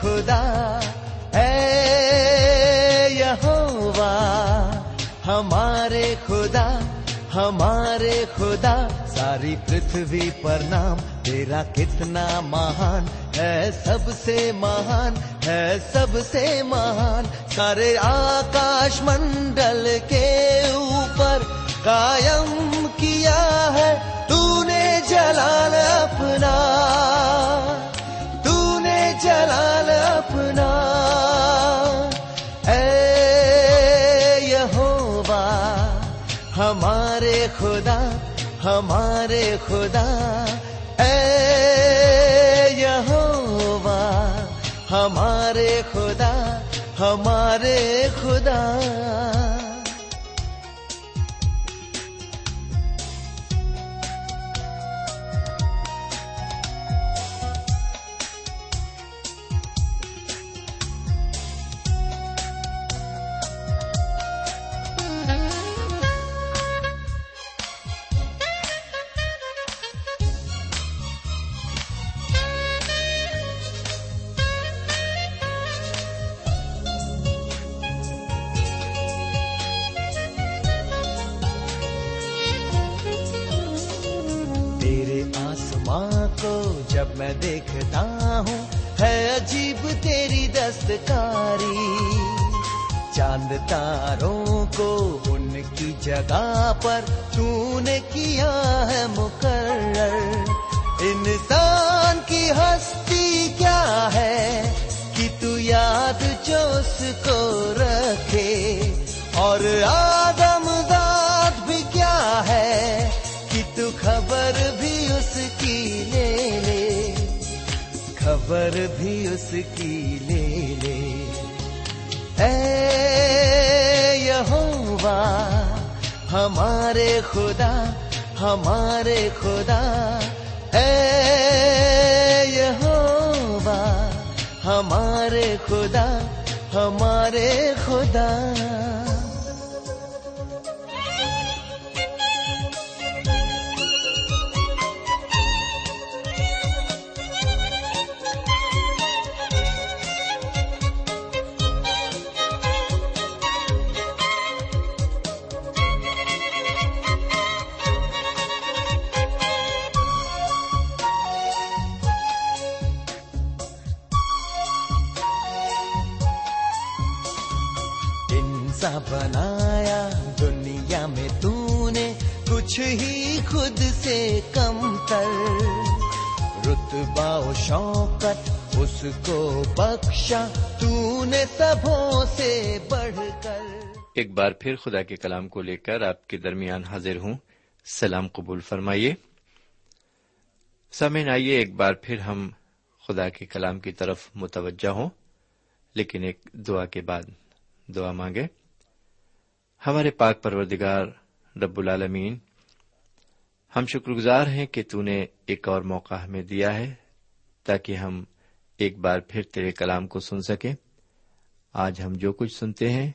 خدا اے یہووا ہمارے خدا ہمارے خدا، ساری پرتھوی پر نام، تیرا کتنا مہان ہے، سب سے مہان ہے، سب سے مہان، سارے آکاش منڈل کے اوپر قائم کیا ہے تو نے جلال اپنا تو نے جلال ہمارے خدا ہمارے خدا اے یہووا ہمارے خدا ہمارے خدا۔ جب میں دیکھتا ہوں، ہے عجیب تیری دستکاری۔ چاند تاروں کو ان کی جگہ پر تو نے کیا ہے مقرر۔ انسان کی ہستی کیا ہے؟ کہ تو یاد جو اس کو رکھے۔ اور آدم خبر بھی اس کی لے لے۔ اے یہووا، ہمارے خدا ہمارے خدا۔ اے یہووا، ہمارے خدا ہمارے خدا۔ انسا بنایا دنیا میں تو نے کچھ ہی خود سے کم تر۔ رتبہ و شوکت اس کو بخشا تو نے سبوں سے بڑھ کر۔ ایک بار پھر خدا کے کلام کو لے کر آپ کے درمیان حاضر ہوں۔ سلام قبول فرمائیے۔ سمن آئیے ایک بار پھر ہم خدا کے کلام کی طرف متوجہ ہوں، لیکن ایک دعا کے بعد دعا مانگے ہمارے پاک پروردگار رب العالمین، ہم شکر گزار ہیں کہ تو نے ایک اور موقع ہمیں دیا ہے تاکہ ہم ایک بار پھر تیرے کلام کو سن سکیں۔ آج ہم جو کچھ سنتے ہیں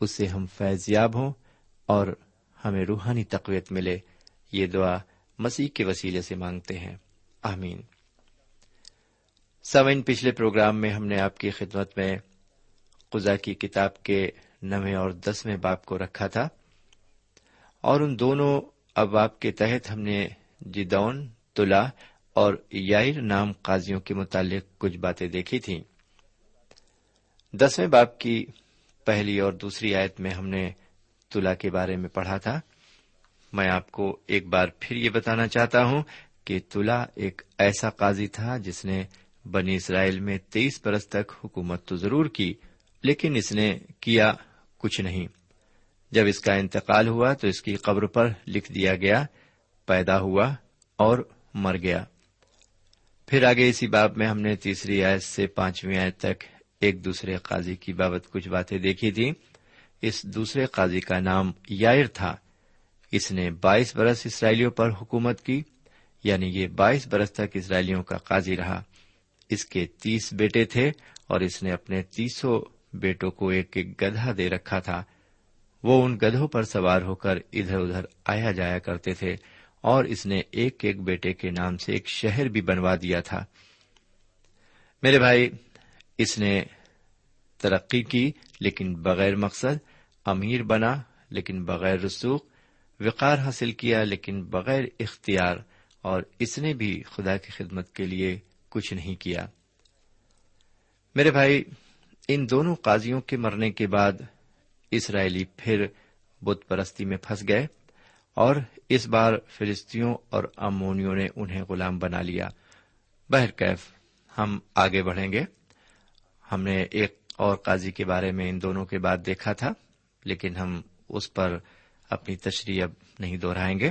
اس سے ہم فیض یاب ہوں اور ہمیں روحانی تقویت ملے۔ یہ دعا مسیح کے وسیلے سے مانگتے ہیں۔ آمین۔ سوئن پچھلے پروگرام میں ہم نے آپ کی خدمت میں قزا کی کتاب کے نویں اور دسویں باپ کو رکھا تھا۔ اور ان دونوں اباب کے تحت ہم نے جدون، تلا اور یائر نام قاضیوں کے متعلق کچھ باتیں دیکھی تھیں۔ دسویں باپ کی پہلی اور دوسری آیت میں ہم نے تلا کے بارے میں پڑھا تھا۔ میں آپ کو ایک بار پھر یہ بتانا چاہتا ہوں کہ تلا ایک ایسا قاضی تھا جس نے بنی اسرائیل میں تیئیس برس تک حکومت تو ضرور کی، لیکن اس نے کیا کچھ نہیں۔ جب اس کا انتقال ہوا تو اس کی قبر پر لکھ دیا گیا، پیدا ہوا اور مر گیا۔ پھر آگے اسی باب میں ہم نے تیسری آیت سے پانچویں آیت تک ایک دوسرے قاضی کی بابت کچھ باتیں دیکھی تھی اس دوسرے قاضی کا نام یائر تھا۔ اس نے بائیس برس اسرائیلیوں پر حکومت کی یعنی یہ بائیس برس تک اسرائیلیوں کا قاضی رہا۔ اس کے تیس بیٹے تھے اور اس نے اپنے تیسوں بیٹوں کو ایک ایک گدھا دے رکھا تھا۔ وہ ان گدھوں پر سوار ہو کر ادھر ادھر آیا جایا کرتے تھے اور اس نے ایک ایک بیٹے کے نام سے ایک شہر بھی بنوا دیا تھا۔ میرے بھائی، اس نے ترقی کی، لیکن بغیر مقصد امیر بنا، لیکن بغیر رسوخ وقار حاصل کیا، لیکن بغیر اختیار، اور اس نے بھی خدا کی خدمت کے لیے کچھ نہیں کیا۔ میرے بھائی ان دونوں قاضیوں کے مرنے کے بعد اسرائیلی پھر بت پرستی میں پھنس گئے اور اس بار فلسطینوں اور امونیوں نے انہیں غلام بنا لیا۔ بہرکیف ہم آگے بڑھیں گے۔ ہم نے ایک اور قاضی کے بارے میں ان دونوں کے بعد دیکھا تھا، لیکن ہم اس پر اپنی تشریح اب نہیں دوہرائیں گے۔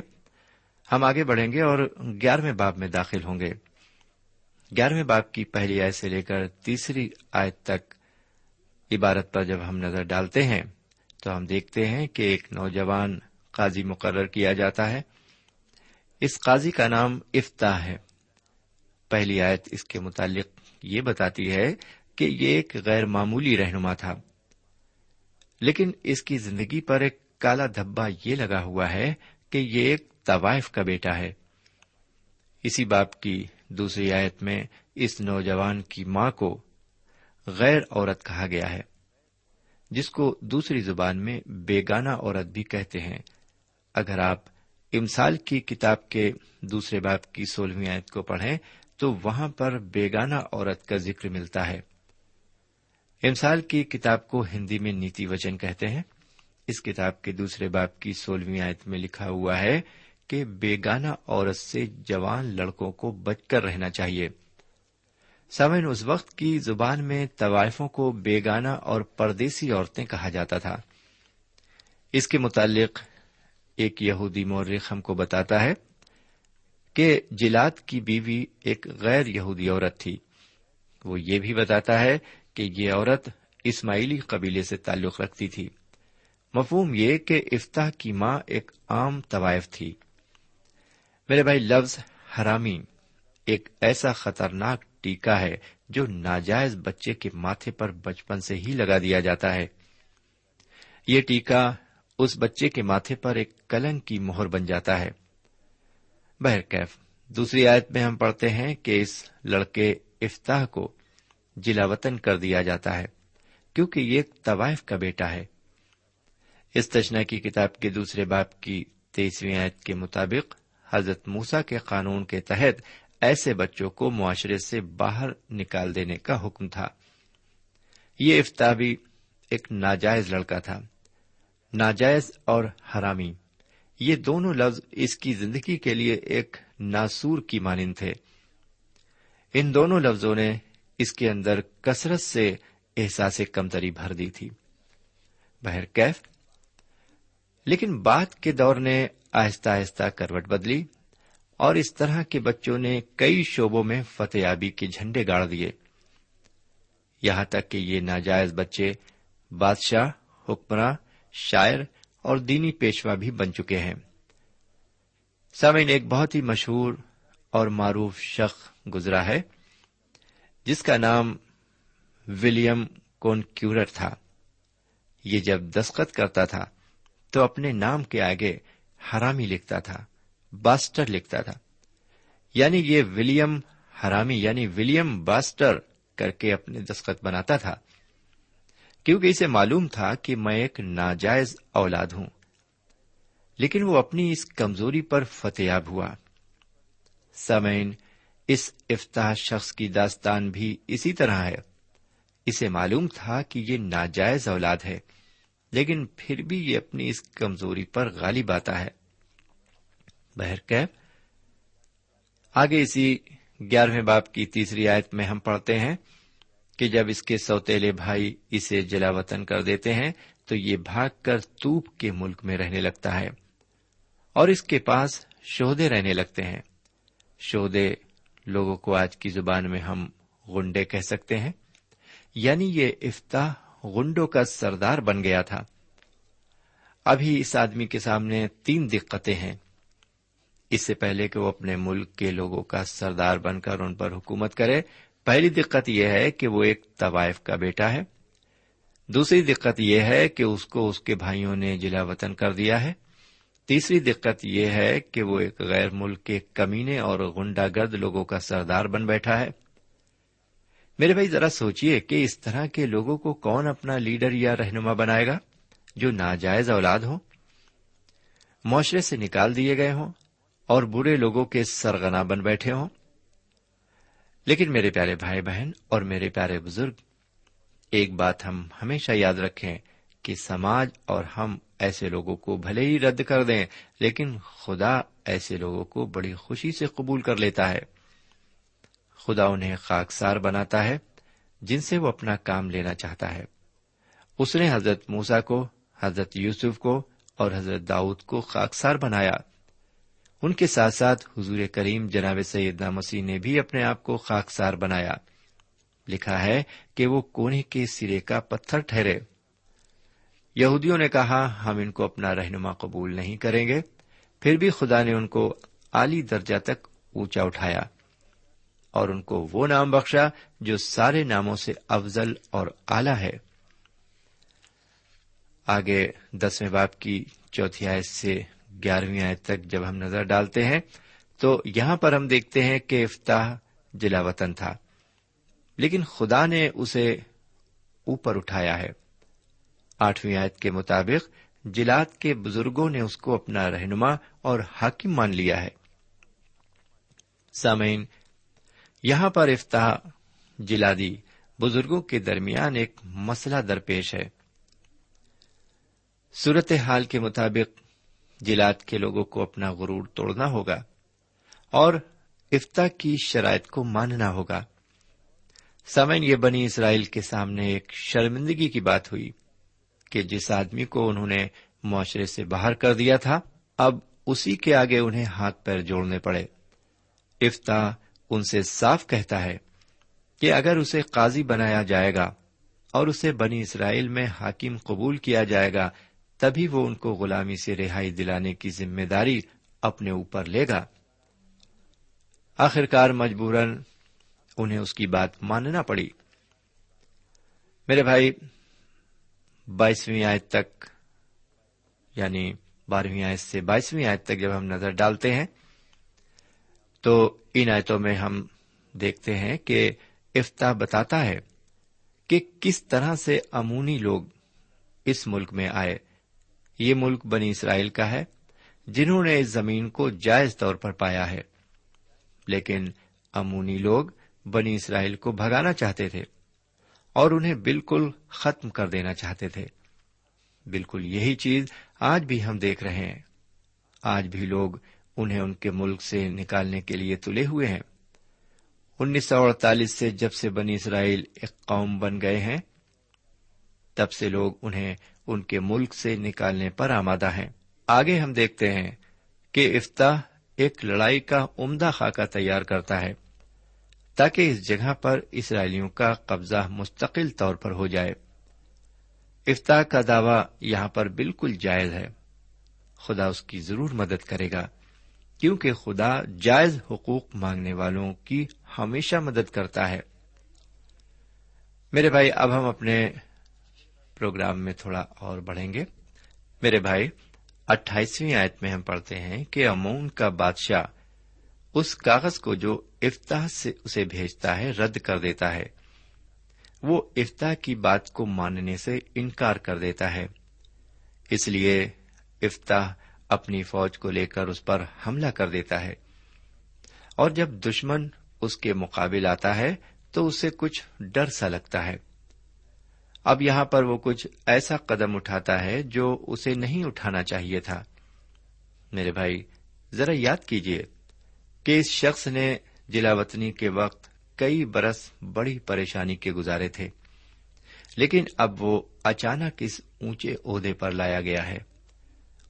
ہم آگے بڑھیں گے اور گیارہویں باب میں داخل ہوں گے۔ گیارہویں باپ کی پہلی آیت سے لے کر تیسری آیت تک عبارت پر جب ہم نظر ڈالتے ہیں تو ہم دیکھتے ہیں کہ ایک نوجوان قاضی مقرر کیا جاتا ہے۔ اس قاضی کا نام افتاح ہے۔ پہلی آیت اس کے متعلق یہ بتاتی ہے کہ یہ ایک غیر معمولی رہنما تھا۔ لیکن اس کی زندگی پر ایک کالا دھبا یہ لگا ہوا ہے کہ یہ ایک طوائف کا بیٹا ہے۔ اسی باپ کی دوسری آیت میں اس نوجوان کی ماں کو غیر عورت کہا گیا ہے، جس کو دوسری زبان میں بیگانہ عورت بھی کہتے ہیں۔ اگر آپ امسال کی کتاب کے دوسرے باپ کی سولہویں آیت کو پڑھیں، تو وہاں پر بیگانہ عورت کا ذکر ملتا ہے۔ امسال کی کتاب کو ہندی میں نیتی وچن کہتے ہیں۔ اس کتاب کے دوسرے باپ کی سولہویں آیت میں لکھا ہوا ہے کہ بیگانہ عورت سے جوان لڑکوں کو بچ کر رہنا چاہیے۔ سمن اس وقت کی زبان میں طوائفوں کو بیگانہ اور پردیسی عورتیں کہا جاتا تھا۔ اس کے متعلق ایک یہودی مورخ ہم کو بتاتا ہے کہ جلات کی بیوی ایک غیر یہودی عورت تھی۔ وہ یہ بھی بتاتا ہے کہ یہ عورت اسماعیلی قبیلے سے تعلق رکھتی تھی۔ مفہوم یہ کہ افتاح کی ماں ایک عام طوائف تھی۔ میرے بھائی، لفظ حرامی ایک ایسا خطرناک ٹیکا ہے جو ناجائز بچے کے ماتھے پر بچپن سے ہی لگا دیا جاتا ہے۔ یہ ٹیکا اس بچے کے ماتھے پر ایک کلنگ کی مہر بن جاتا ہے۔ بہرکیف دوسری آیت میں ہم پڑھتے ہیں کہ اس لڑکے افتاح کو جلا وطن کر دیا جاتا ہے، کیونکہ یہ ایک طوائف کا بیٹا ہے۔ اس تشنا کی کتاب کے دوسرے باپ کی تیسویں آیت کے مطابق حضرت موسا کے قانون کے تحت ایسے بچوں کو معاشرے سے باہر نکال دینے کا حکم تھا۔ یہ افتا بھی ایک ناجائز لڑکا تھا، ناجائز اور حرامی۔ یہ دونوں لفظ اس کی زندگی کے لیے ایک ناسور کی مانند تھے۔ ان دونوں لفظوں نے اس کے اندر کثرت سے احساس کمتری بھر دی تھی۔ بہرکیف، لیکن بات کے دور نے آہستہ آہستہ کروٹ بدلی۔ اور اس طرح کے بچوں نے کئی شعبوں میں فتحیابی کے جھنڈے گاڑ دیے۔ یہاں تک کہ یہ ناجائز بچے بادشاہ، حکمراں، شاعر اور دینی پیشوا بھی بن چکے ہیں۔ سامعین، ایک بہت ہی مشہور اور معروف شخص گزرا ہے، جس کا نام ولیم کونکیورر تھا۔ یہ جب دستخط کرتا تھا، تو اپنے نام کے آگے حرامی لکھتا تھا۔ باسٹر لکھتا تھا۔ یعنی یہ ولیم حرامی یعنی ولیم باسٹر کر کے اپنے دستخط بناتا تھا۔ کیونکہ اسے معلوم تھا کہ میں ایک ناجائز اولاد ہوں۔ لیکن وہ اپنی اس کمزوری پر فتح ہوا۔ سمین اس افتاح شخص کی داستان بھی اسی طرح ہے۔ اسے معلوم تھا کہ یہ ناجائز اولاد ہے، لیکن پھر بھی یہ اپنی اس کمزوری پر غالب آتا ہے۔ بہرکیب آگے اسی گیارہویں باپ کی تیسری آیت میں ہم پڑھتے ہیں کہ جب اس کے سوتےلے بھائی اسے جلا وطن کر دیتے ہیں تو یہ بھاگ کر توپ کے ملک میں رہنے لگتا ہے اور اس کے پاس شہدے رہنے لگتے ہیں۔ شہدے لوگوں کو آج کی زبان میں ہم گنڈے کہہ سکتے ہیں۔ یعنی یہ افتاح گنڈوں کا سردار بن گیا تھا۔ ابھی اس آدمی کے سامنے تین دقتیں ہیں۔ اس سے پہلے کہ وہ اپنے ملک کے لوگوں کا سردار بن کر ان پر حکومت کرے، پہلی دقت یہ ہے کہ وہ ایک طوائف کا بیٹا ہے۔ دوسری دقت یہ ہے کہ اس کو اس کے بھائیوں نے جلا وطن کر دیا ہے۔ تیسری دقت یہ ہے کہ وہ ایک غیر ملک کے کمینے اور گنڈا گرد لوگوں کا سردار بن بیٹھا ہے۔ میرے بھائی، ذرا سوچیے کہ اس طرح کے لوگوں کو کون اپنا لیڈر یا رہنما بنائے گا جو ناجائز اولاد ہو معاشرے سے نکال دیے گئے ہوں۔ اور برے لوگوں کے سرگنا بن بیٹھے ہوں۔ لیکن میرے پیارے بھائی بہن اور میرے پیارے بزرگ، ایک بات ہم ہمیشہ یاد رکھیں کہ سماج اور ہم ایسے لوگوں کو بھلے ہی رد کر دیں، لیکن خدا ایسے لوگوں کو بڑی خوشی سے قبول کر لیتا ہے۔ خدا انہیں خاکسار بناتا ہے، جن سے وہ اپنا کام لینا چاہتا ہے۔ اس نے حضرت موسا کو، حضرت یوسف کو اور حضرت داؤد کو خاکسار بنایا۔ ان کے ساتھ ساتھ حضور کریم جناب سیدنا مسیح نے بھی اپنے آپ کو خاکسار بنایا۔ لکھا ہے کہ وہ کونے کے سرے کا پتھر ٹھہرے۔ یہودیوں نے کہا، ہم ان کو اپنا رہنما قبول نہیں کریں گے۔ پھر بھی خدا نے ان کو اعلی درجہ تک اونچا اٹھایا۔ اور ان کو وہ نام بخشا جو سارے ناموں سے افضل اور اعلی ہے۔ آگے دسویں باپ کی چوتھی آیت سے گیارہویں آیت تک جب ہم نظر ڈالتے ہیں، تو یہاں پر ہم دیکھتے ہیں کہ افتاح جلا وطن تھا۔ لیکن خدا نے اسے اوپر اٹھایا ہے۔ آٹھویں آیت کے مطابق جلات کے بزرگوں نے اس کو اپنا رہنما اور حاکم مان لیا ہے۔ سامعین، یہاں پر افتاح جلادی بزرگوں کے درمیان ایک مسئلہ درپیش ہے۔ صورت حال کے مطابق جلاد کے لوگوں کو اپنا غرور توڑنا ہوگا اور افتا کی شرائط کو ماننا ہوگا۔ سمن یہ بنی اسرائیل کے سامنے ایک شرمندگی کی بات ہوئی کہ جس آدمی کو انہوں نے معاشرے سے باہر کر دیا تھا، اب اسی کے آگے انہیں ہاتھ پیر جوڑنے پڑے۔ افتا ان سے صاف کہتا ہے کہ اگر اسے قاضی بنایا جائے گا اور اسے بنی اسرائیل میں حاکم قبول کیا جائے گا تبھی وہ ان کو غلامی سے رہائی دلانے کی ذمہ داری اپنے اوپر لے گا۔ آخرکار مجبوراً انہیں اس کی بات ماننا پڑی۔ میرے بھائی، بائیسویں آیت تک یعنی بارہویں آیت سے بائیسویں آیت تک جب ہم نظر ڈالتے ہیں، تو ان آیتوں میں ہم دیکھتے ہیں کہ افتاح بتاتا ہے کہ کس طرح سے امونی لوگ اس ملک میں آئے۔ یہ ملک بنی اسرائیل کا ہے، جنہوں نے اس زمین کو جائز طور پر پایا ہے۔ لیکن امونی لوگ بنی اسرائیل کو بھگانا چاہتے تھے اور انہیں بالکل ختم کر دینا چاہتے تھے۔ بالکل یہی چیز آج بھی ہم دیکھ رہے ہیں۔ آج بھی لوگ انہیں ان کے ملک سے نکالنے کے لیے تلے ہوئے ہیں۔ انیس سو اڑتالیس سے جب سے بنی اسرائیل ایک قوم بن گئے ہیں، تب سے لوگ انہیں ان کے ملک سے نکالنے پر آمادہ ہیں۔ آگے ہم دیکھتے ہیں کہ افتاح ایک لڑائی کا عمدہ خاکہ تیار کرتا ہے، تاکہ اس جگہ پر اسرائیلیوں کا قبضہ مستقل طور پر ہو جائے۔ افتا کا دعوی یہاں پر بالکل جائز ہے۔ خدا اس کی ضرور مدد کرے گا، کیونکہ خدا جائز حقوق مانگنے والوں کی ہمیشہ مدد کرتا ہے۔ میرے بھائی، اب ہم اپنے پروگرام میں تھوڑا اور بڑھیں گے۔ میرے بھائی، اٹھائیسویں آیت میں ہم پڑھتے ہیں کہ امون کا بادشاہ اس کاغذ کو جو افتاح سے اسے بھیجتا ہے، رد کر دیتا ہے۔ وہ افتاح کی بات کو ماننے سے انکار کر دیتا ہے۔ اس لیے افتاح اپنی فوج کو لے کر اس پر حملہ کر دیتا ہے۔ اور جب دشمن اس کے مقابل آتا ہے، تو اسے کچھ ڈر سا لگتا ہے۔ اب یہاں پر وہ کچھ ایسا قدم اٹھاتا ہے جو اسے نہیں اٹھانا چاہیے تھا۔ میرے بھائی، ذرا یاد کیجیے کہ اس شخص نے جلا وطنی کے وقت کئی برس بڑی پریشانی کے گزارے تھے، لیکن اب وہ اچانک اس اونچے عہدے پر لایا گیا ہے۔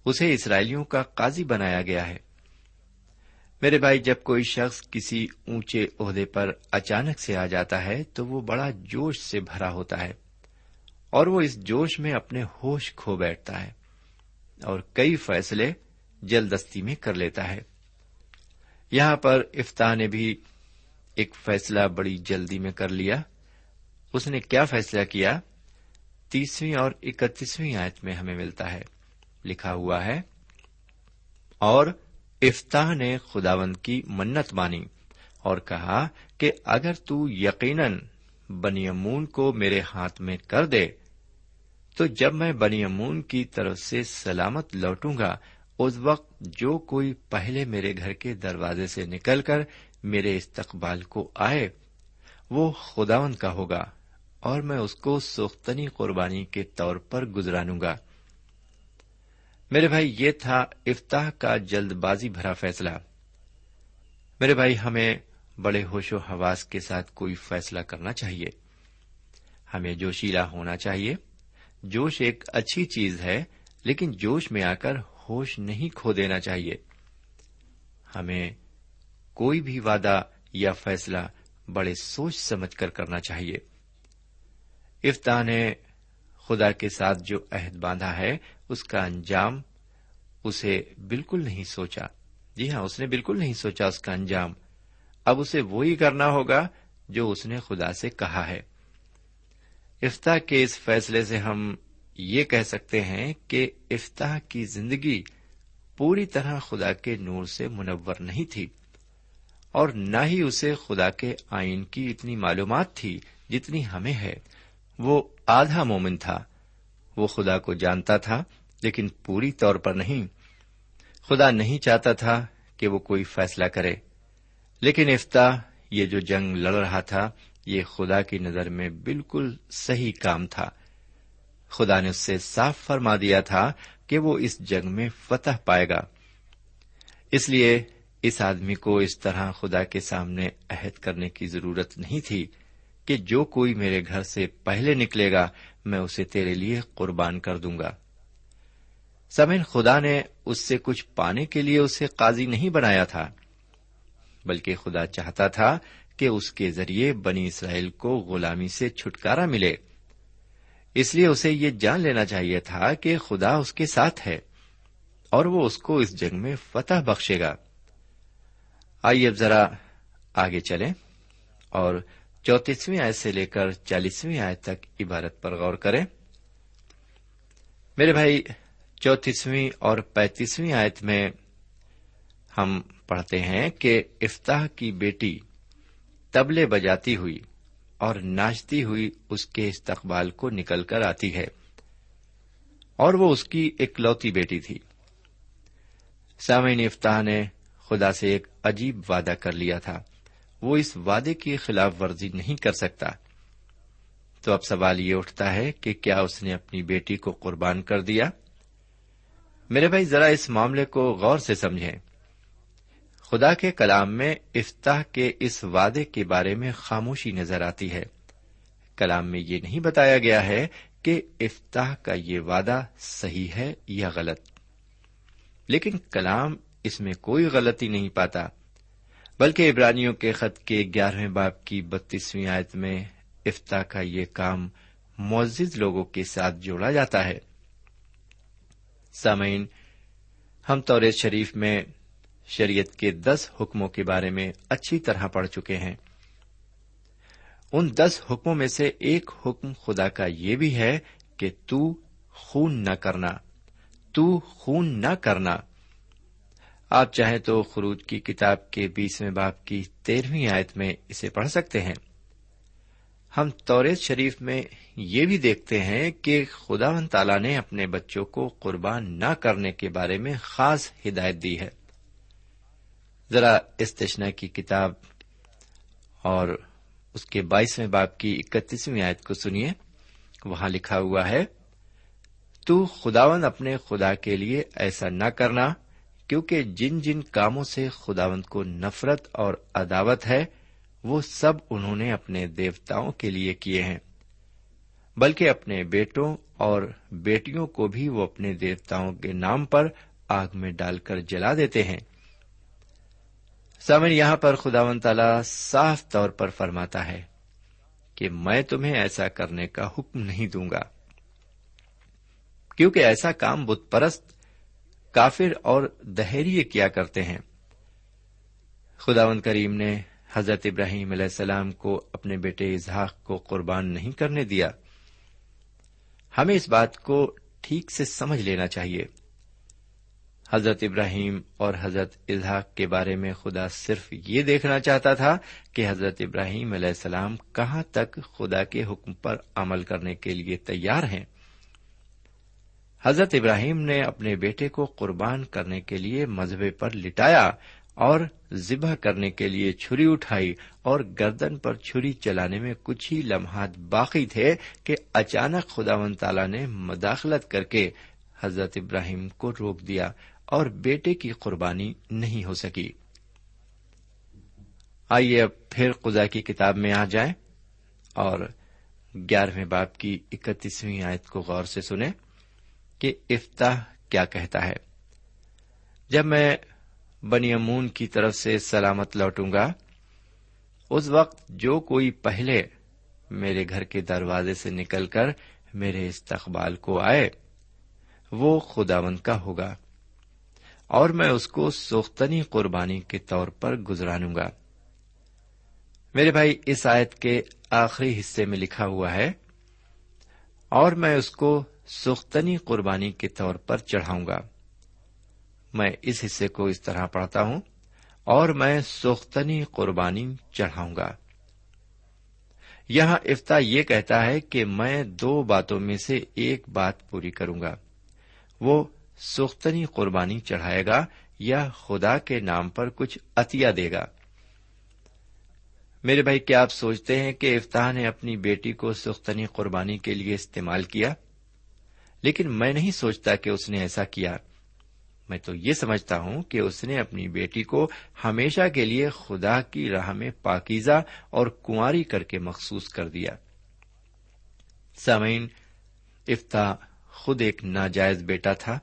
اسے اسرائیلیوں کا قاضی بنایا گیا ہے۔ میرے بھائی، جب کوئی شخص کسی اونچے عہدے پر اچانک سے آ جاتا ہے تو وہ بڑا جوش سے بھرا ہوتا ہے۔ اور وہ اس جوش میں اپنے ہوش کھو بیٹھتا ہے اور کئی فیصلے جلدستی میں کر لیتا ہے۔ یہاں پر افتاح نے بھی ایک فیصلہ بڑی جلدی میں کر لیا۔ اس نے کیا فیصلہ کیا؟ تیسویں اور اکتیسویں آیت میں ہمیں ملتا ہے۔ لکھا ہوا ہے، اور افتاح نے خداوند کی منت مانی اور کہا کہ اگر تو یقیناً بنی امون کو میرے ہاتھ میں کر دے تو جب میں بنی امون کی طرف سے سلامت لوٹوں گا، اس وقت جو کوئی پہلے میرے گھر کے دروازے سے نکل کر میرے استقبال کو آئے، وہ خداون کا ہوگا اور میں اس کو سختنی قربانی کے طور پر گزرانوں گا۔ میرے بھائی، یہ تھا افتاح کا جلد بازی بھرا فیصلہ۔ میرے بھائی، ہمیں بڑے ہوش و حواس کے ساتھ کوئی فیصلہ کرنا چاہیے۔ ہمیں جوشیلا ہونا چاہیے۔ جوش ایک اچھی چیز ہے، لیکن جوش میں آ کر ہوش نہیں کھو دینا چاہیے۔ ہمیں کوئی بھی وعدہ یا فیصلہ بڑے سوچ سمجھ کر کرنا چاہیے۔ افتاح نے خدا کے ساتھ جو عہد باندھا ہے، اس کا انجام اسے بالکل نہیں سوچا۔ جی ہاں اس نے بالکل نہیں سوچا اس کا انجام۔ اب اسے وہی کرنا ہوگا جو اس نے خدا سے کہا ہے۔ افتاح کے اس فیصلے سے ہم یہ کہہ سکتے ہیں کہ افتاح کی زندگی پوری طرح خدا کے نور سے منور نہیں تھی اور نہ ہی اسے خدا کے آئین کی اتنی معلومات تھی جتنی ہمیں ہے۔ وہ آدھا مومن تھا۔ وہ خدا کو جانتا تھا، لیکن پوری طور پر نہیں۔ خدا نہیں چاہتا تھا کہ وہ کوئی فیصلہ کرے۔ لیکن افتاح، یہ جو جنگ لڑ رہا تھا یہ خدا کی نظر میں بالکل صحیح کام تھا۔ خدا نے اس سے صاف فرما دیا تھا کہ وہ اس جنگ میں فتح پائے گا۔ اس لیے اس آدمی کو اس طرح خدا کے سامنے عہد کرنے کی ضرورت نہیں تھی کہ جو کوئی میرے گھر سے پہلے نکلے گا، میں اسے تیرے لیے قربان کر دوں گا۔ سمن خدا نے اس سے کچھ پانے کے لیے اسے قاضی نہیں بنایا تھا، بلکہ خدا چاہتا تھا کہ اس کے ذریعے بنی اسرائیل کو غلامی سے چھٹکارا ملے۔ اس لیے اسے یہ جان لینا چاہیے تھا کہ خدا اس کے ساتھ ہے اور وہ اس کو اس جنگ میں فتح بخشے گا۔ آئیے اب ذرا آگے چلیں اور چوتیسویں آیت سے لے کر چالیسویں آیت تک عبارت پر غور کریں۔ میرے بھائی چوتیسویں اور پینتیسویں آیت میں ہم پڑھتے ہیں کہ افتاح کی بیٹی تبلے بجاتی ہوئی اور ناچتی ہوئی اس کے استقبال کو نکل کر آتی ہے۔ اور وہ اس کی اکلوتی بیٹی تھی۔ سامعین افتاح نے خدا سے ایک عجیب وعدہ کر لیا تھا۔ وہ اس وعدے کی خلاف ورزی نہیں کر سکتا۔ تو اب سوال یہ اٹھتا ہے کہ کیا اس نے اپنی بیٹی کو قربان کر دیا؟ میرے بھائی، ذرا اس معاملے کو غور سے سمجھیں۔ خدا کے کلام میں افتاح کے اس وعدے کے بارے میں خاموشی نظر آتی ہے۔ کلام میں یہ نہیں بتایا گیا ہے کہ افتاح کا یہ وعدہ صحیح ہے یا غلط۔ لیکن کلام اس میں کوئی غلطی نہیں پاتا، بلکہ ابرانیوں کے خط کے گیارہویں باپ کی بتیسویں آیت میں افتاح کا یہ کام معزز لوگوں کے ساتھ جوڑا جاتا ہے۔ سامعین، ہم طور شریف میں شریعت کے دس حکموں کے بارے میں اچھی طرح پڑھ چکے ہیں۔ ان دس حکموں میں سے ایک حکم خدا کا یہ بھی ہے کہ تو خون نہ کرنا۔ تو خون نہ کرنا۔ آپ چاہیں تو خروج کی کتاب کے بیسویں باپ کی تیرہویں آیت میں اسے پڑھ سکتے ہیں۔ ہم توریت شریف میں یہ بھی دیکھتے ہیں کہ خدا و تعالی نے اپنے بچوں کو قربان نہ کرنے کے بارے میں خاص ہدایت دی ہے۔ ذرا استشنا کی کتاب اور اس کے بائیسویں باپ کی اکتیسویں آیت کو سنیے۔ وہاں لکھا ہوا ہے، تو خداون اپنے خدا کے لیے ایسا نہ کرنا، کیونکہ جن جن کاموں سے خداوند کو نفرت اور عداوت ہے، وہ سب انہوں نے اپنے دیوتاؤں کے لیے کیے ہیں۔ بلکہ اپنے بیٹوں اور بیٹیوں کو بھی وہ اپنے دیوتاؤں کے نام پر آگ میں ڈال کر جلا دیتے ہیں۔ سامن یہاں پر خداون تعالی صاف طور پر فرماتا ہے کہ میں تمہیں ایسا کرنے کا حکم نہیں دوں گا۔ کیونکہ ایسا کام بت پرست، کافر اور دہریے کیا کرتے ہیں۔ خداون کریم نے حضرت ابراہیم علیہ السلام کو اپنے بیٹے اظہاق کو قربان نہیں کرنے دیا۔ ہمیں اس بات کو ٹھیک سے سمجھ لینا چاہیے۔ حضرت ابراہیم اور حضرت اظہاق کے بارے میں خدا صرف یہ دیکھنا چاہتا تھا کہ حضرت ابراہیم علیہ السلام کہاں تک خدا کے حکم پر عمل کرنے کے لیے تیار ہیں۔ حضرت ابراہیم نے اپنے بیٹے کو قربان کرنے کے لیے مذہبے پر لٹایا اور ذبح کرنے کے لیے چھری اٹھائی اور گردن پر چھری چلانے میں کچھ ہی لمحات باقی تھے کہ اچانک خدا و تعالی نے مداخلت کر کے حضرت ابراہیم کو روک دیا۔ اور بیٹے کی قربانی نہیں ہو سکی۔ آئیے اب پھر خدا کی کتاب میں آ جائیں اور گیارہویں باپ کی اکتیسویں آیت کو غور سے سنیں کہ افتاح کیا کہتا ہے۔ جب میں بنی امون کی طرف سے سلامت لوٹوں گا، اس وقت جو کوئی پہلے میرے گھر کے دروازے سے نکل کر میرے استقبال کو آئے، وہ خداون کا ہوگا۔ اور میں اس کو سوختنی قربانی کے طور پر گزرانوں گا۔ میرے بھائی، اس آیت کے آخری حصے میں لکھا ہوا ہے، اور میں اس کو سختنی قربانی کے طور پر چڑھاؤں گا۔ میں اس حصے کو اس طرح پڑھتا ہوں، اور میں سختنی قربانی چڑھاؤں گا۔ یہاں افتا یہ کہتا ہے کہ میں دو باتوں میں سے ایک بات پوری کروں گا، وہ سختنی قربانی چڑھائے گا یا خدا کے نام پر کچھ عطیہ دے گا۔ میرے بھائی، کیا آپ سوچتے ہیں کہ افتا نے اپنی بیٹی کو سختنی قربانی کے لیے استعمال کیا؟ لیکن میں نہیں سوچتا کہ اس نے ایسا کیا۔ میں تو یہ سمجھتا ہوں کہ اس نے اپنی بیٹی کو ہمیشہ کے لیے خدا کی راہ میں پاکیزہ اور کنواری کر کے مخصوص کر دیا۔ سامعین افتا خود ایک ناجائز بیٹا تھا۔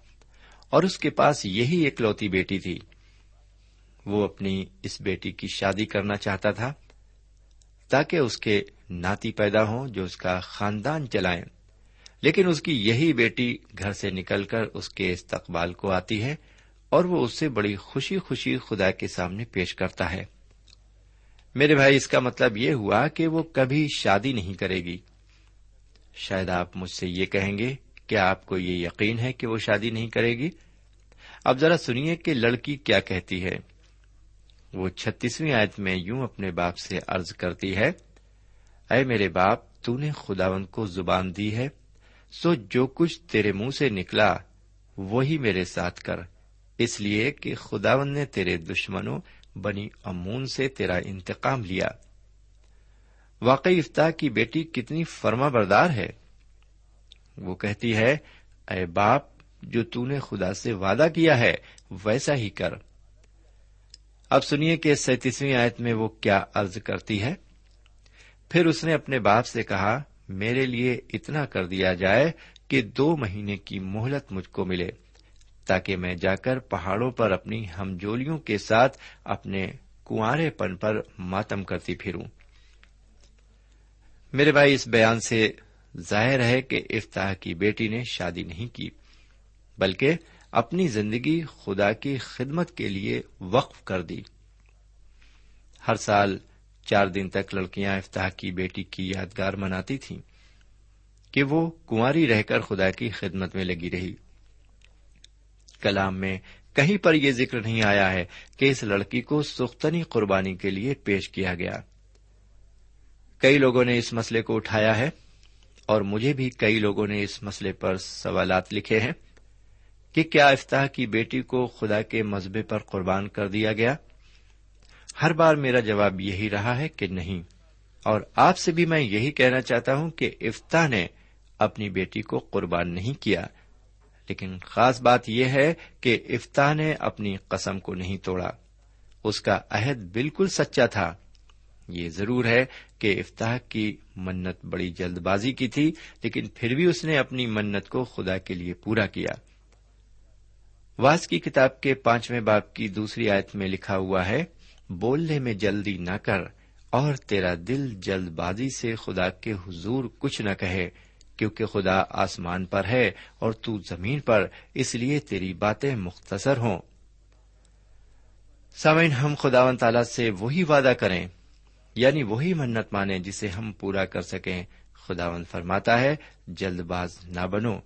اور اس کے پاس یہی اکلوتی بیٹی تھی۔ وہ اپنی اس بیٹی کی شادی کرنا چاہتا تھا تاکہ اس کے ناتی پیدا ہوں جو اس کا خاندان چلائیں۔ لیکن اس کی یہی بیٹی گھر سے نکل کر اس کے استقبال کو آتی ہے اور وہ اس سے بڑی خوشی خوشی خدا کے سامنے پیش کرتا ہے۔ میرے بھائی، اس کا مطلب یہ ہوا کہ وہ کبھی شادی نہیں کرے گی۔ شاید آپ مجھ سے یہ کہیں گے کیا آپ کو یہ یقین ہے کہ وہ شادی نہیں کرے گی؟ اب ذرا سنیے کہ لڑکی کیا کہتی ہے۔ وہ چھتیسویں آیت میں یوں اپنے باپ سے ارض کرتی ہے، اے میرے باپ، تو نے خداون کو زبان دی ہے، سو جو کچھ تیرے منہ سے نکلا، وہی میرے ساتھ کر۔ اس لیے کہ خداون نے تیرے دشمنوں، بنی امون سے تیرا انتقام لیا۔ واقعی افتا کی بیٹی کتنی فرما بردار ہے۔ وہ کہتی ہے، اے باپ، جو تو نے خدا سے وعدہ کیا ہے، ویسا ہی کر۔ اب سنیے کہ سینتیسویں آیت میں وہ کیا عرض کرتی ہے۔ پھر اس نے اپنے باپ سے کہا، میرے لیے اتنا کر دیا جائے کہ دو مہینے کی مہلت مجھ کو ملے، تاکہ میں جا کر پہاڑوں پر اپنی ہمجولیوں کے ساتھ اپنے کنوارے پن پر ماتم کرتی پھروں۔ میرے بھائی، اس بیان سے ظاہر ہے کہ افتاح کی بیٹی نے شادی نہیں کی، بلکہ اپنی زندگی خدا کی خدمت کے لیے وقف کر دی۔ ہر سال چار دن تک لڑکیاں افتاح کی بیٹی کی یادگار مناتی تھیں کہ وہ کنواری رہ کر خدا کی خدمت میں لگی رہی۔ کلام میں کہیں پر یہ ذکر نہیں آیا ہے کہ اس لڑکی کو سختنی قربانی کے لیے پیش کیا گیا۔ کئی لوگوں نے اس مسئلے کو اٹھایا ہے۔ اور مجھے بھی کئی لوگوں نے اس مسئلے پر سوالات لکھے ہیں کہ کیا افتاح کی بیٹی کو خدا کے مذہبے پر قربان کر دیا گیا؟ ہر بار میرا جواب یہی رہا ہے کہ نہیں، اور آپ سے بھی میں یہی کہنا چاہتا ہوں کہ افتاح نے اپنی بیٹی کو قربان نہیں کیا۔ لیکن خاص بات یہ ہے کہ افتاح نے اپنی قسم کو نہیں توڑا۔ اس کا عہد بالکل سچا تھا۔ یہ ضرور ہے کہ افتاح کی منت بڑی جلد بازی کی تھی، لیکن پھر بھی اس نے اپنی منت کو خدا کے لیے پورا کیا۔ واس کی کتاب کے پانچویں باپ کی دوسری آیت میں لکھا ہوا ہے، بولنے میں جلدی نہ کر اور تیرا دل جلد بازی سے خدا کے حضور کچھ نہ کہے، کیونکہ خدا آسمان پر ہے اور تو زمین پر، اس لیے تیری باتیں مختصر ہوں۔ سامعین، ہم خدا و تعالی سے وہی وعدہ کریں۔ یعنی وہی منت مانیں جسے ہم پورا کر سکیں۔ خداوند فرماتا ہے، جلد باز نہ بنو۔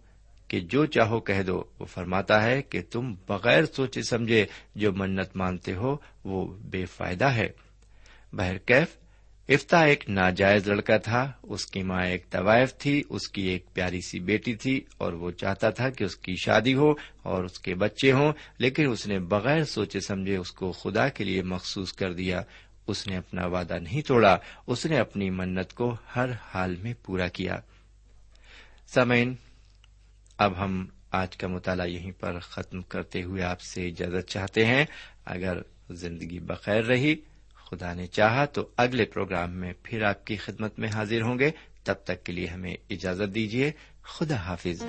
کہ جو چاہو کہہ دو، وہ فرماتا ہے کہ تم بغیر سوچے سمجھے جو منت مانتے ہو، وہ بے فائدہ ہے۔ بہرکیف افتا ایک ناجائز لڑکا تھا، اس کی ماں ایک طوائف تھی، اس کی ایک پیاری سی بیٹی تھی، اور وہ چاہتا تھا کہ اس کی شادی ہو اور اس کے بچے ہوں، لیکن اس نے بغیر سوچے سمجھے اس کو خدا کے لیے مخصوص کر دیا۔ اس نے اپنا وعدہ نہیں توڑا، اس نے اپنی منت کو ہر حال میں پورا کیا۔ سمین اب ہم آج کا مطالعہ یہیں پر ختم کرتے ہوئے آپ سے اجازت چاہتے ہیں۔ اگر زندگی بخیر رہی، خدا نے چاہا تو اگلے پروگرام میں پھر آپ کی خدمت میں حاضر ہوں گے۔ تب تک کے لیے ہمیں اجازت دیجیے خدا حافظ۔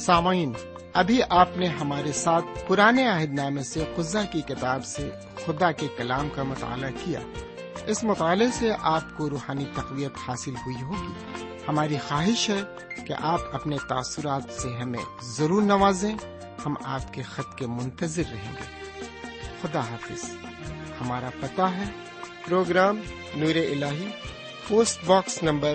سامعین، ابھی آپ نے ہمارے ساتھ پرانے عہد نامے سے خزہ کی کتاب سے خدا کے کلام کا مطالعہ کیا۔ اس مطالعے سے آپ کو روحانی تقویت حاصل ہوئی ہوگی۔ ہماری خواہش ہے کہ آپ اپنے تاثرات سے ہمیں ضرور نوازیں۔ ہم آپ کے خط کے منتظر رہیں گے۔ خدا حافظ۔ ہمارا پتا ہے، programme Noor al post box number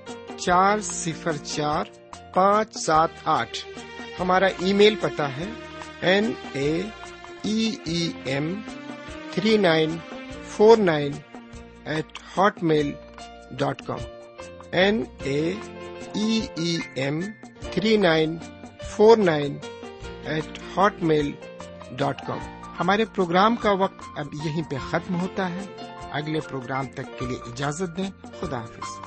چار صفر چار پانچ سات آٹھ۔ ہمارا ای میل پتا ہے۔ N A M three nine four nine eight Hotmail dot com. N A M three nine four nine eight Hotmail dot com. ہمارے پروگرام کا وقت اب یہیں پہ ختم ہوتا ہے۔ اگلے پروگرام تک کے لیے اجازت دیں۔ خدا حافظ۔